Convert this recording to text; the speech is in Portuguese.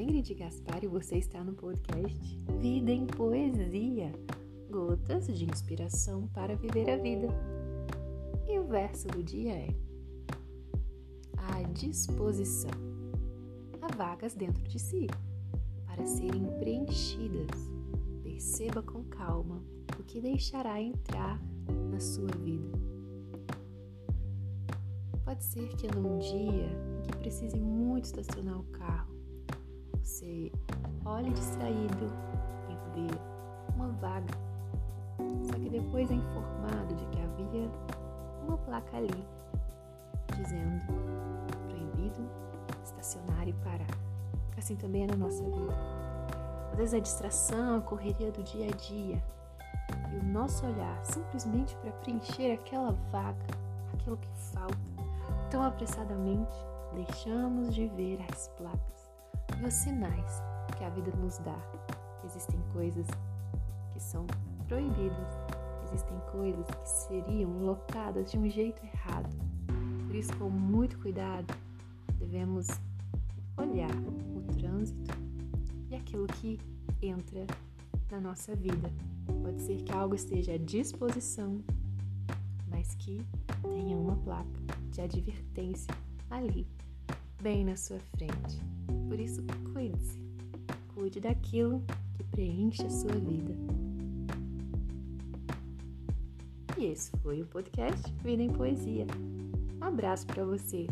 Gaspar e você está no podcast Vida em Poesia Gotas de inspiração para viver a vida. E o verso do dia é: À disposição. Há vagas dentro de si para serem preenchidas. Perceba com calma o que deixará entrar na sua vida. Pode ser que num dia que precise muito estacionar o carro, você olhe distraído e vê uma vaga. Só que depois é informado de que havia uma placa ali dizendo proibido estacionar e parar. Assim também é na nossa vida. Às vezes a distração, a correria do dia a dia e o nosso olhar simplesmente para preencher aquela vaga, aquilo que falta, tão apressadamente deixamos de ver as placas e os sinais que a vida nos dá. Existem coisas que são proibidas, existem coisas que seriam locadas de um jeito errado. Por isso, com muito cuidado, devemos olhar o trânsito e aquilo que entra na nossa vida. Pode ser que algo esteja à disposição, mas que tenha uma placa de advertência ali, bem na sua frente. Por isso, cuide-se. Cuide daquilo que preenche a sua vida. E esse foi o podcast Vida em Poesia. Um abraço para você.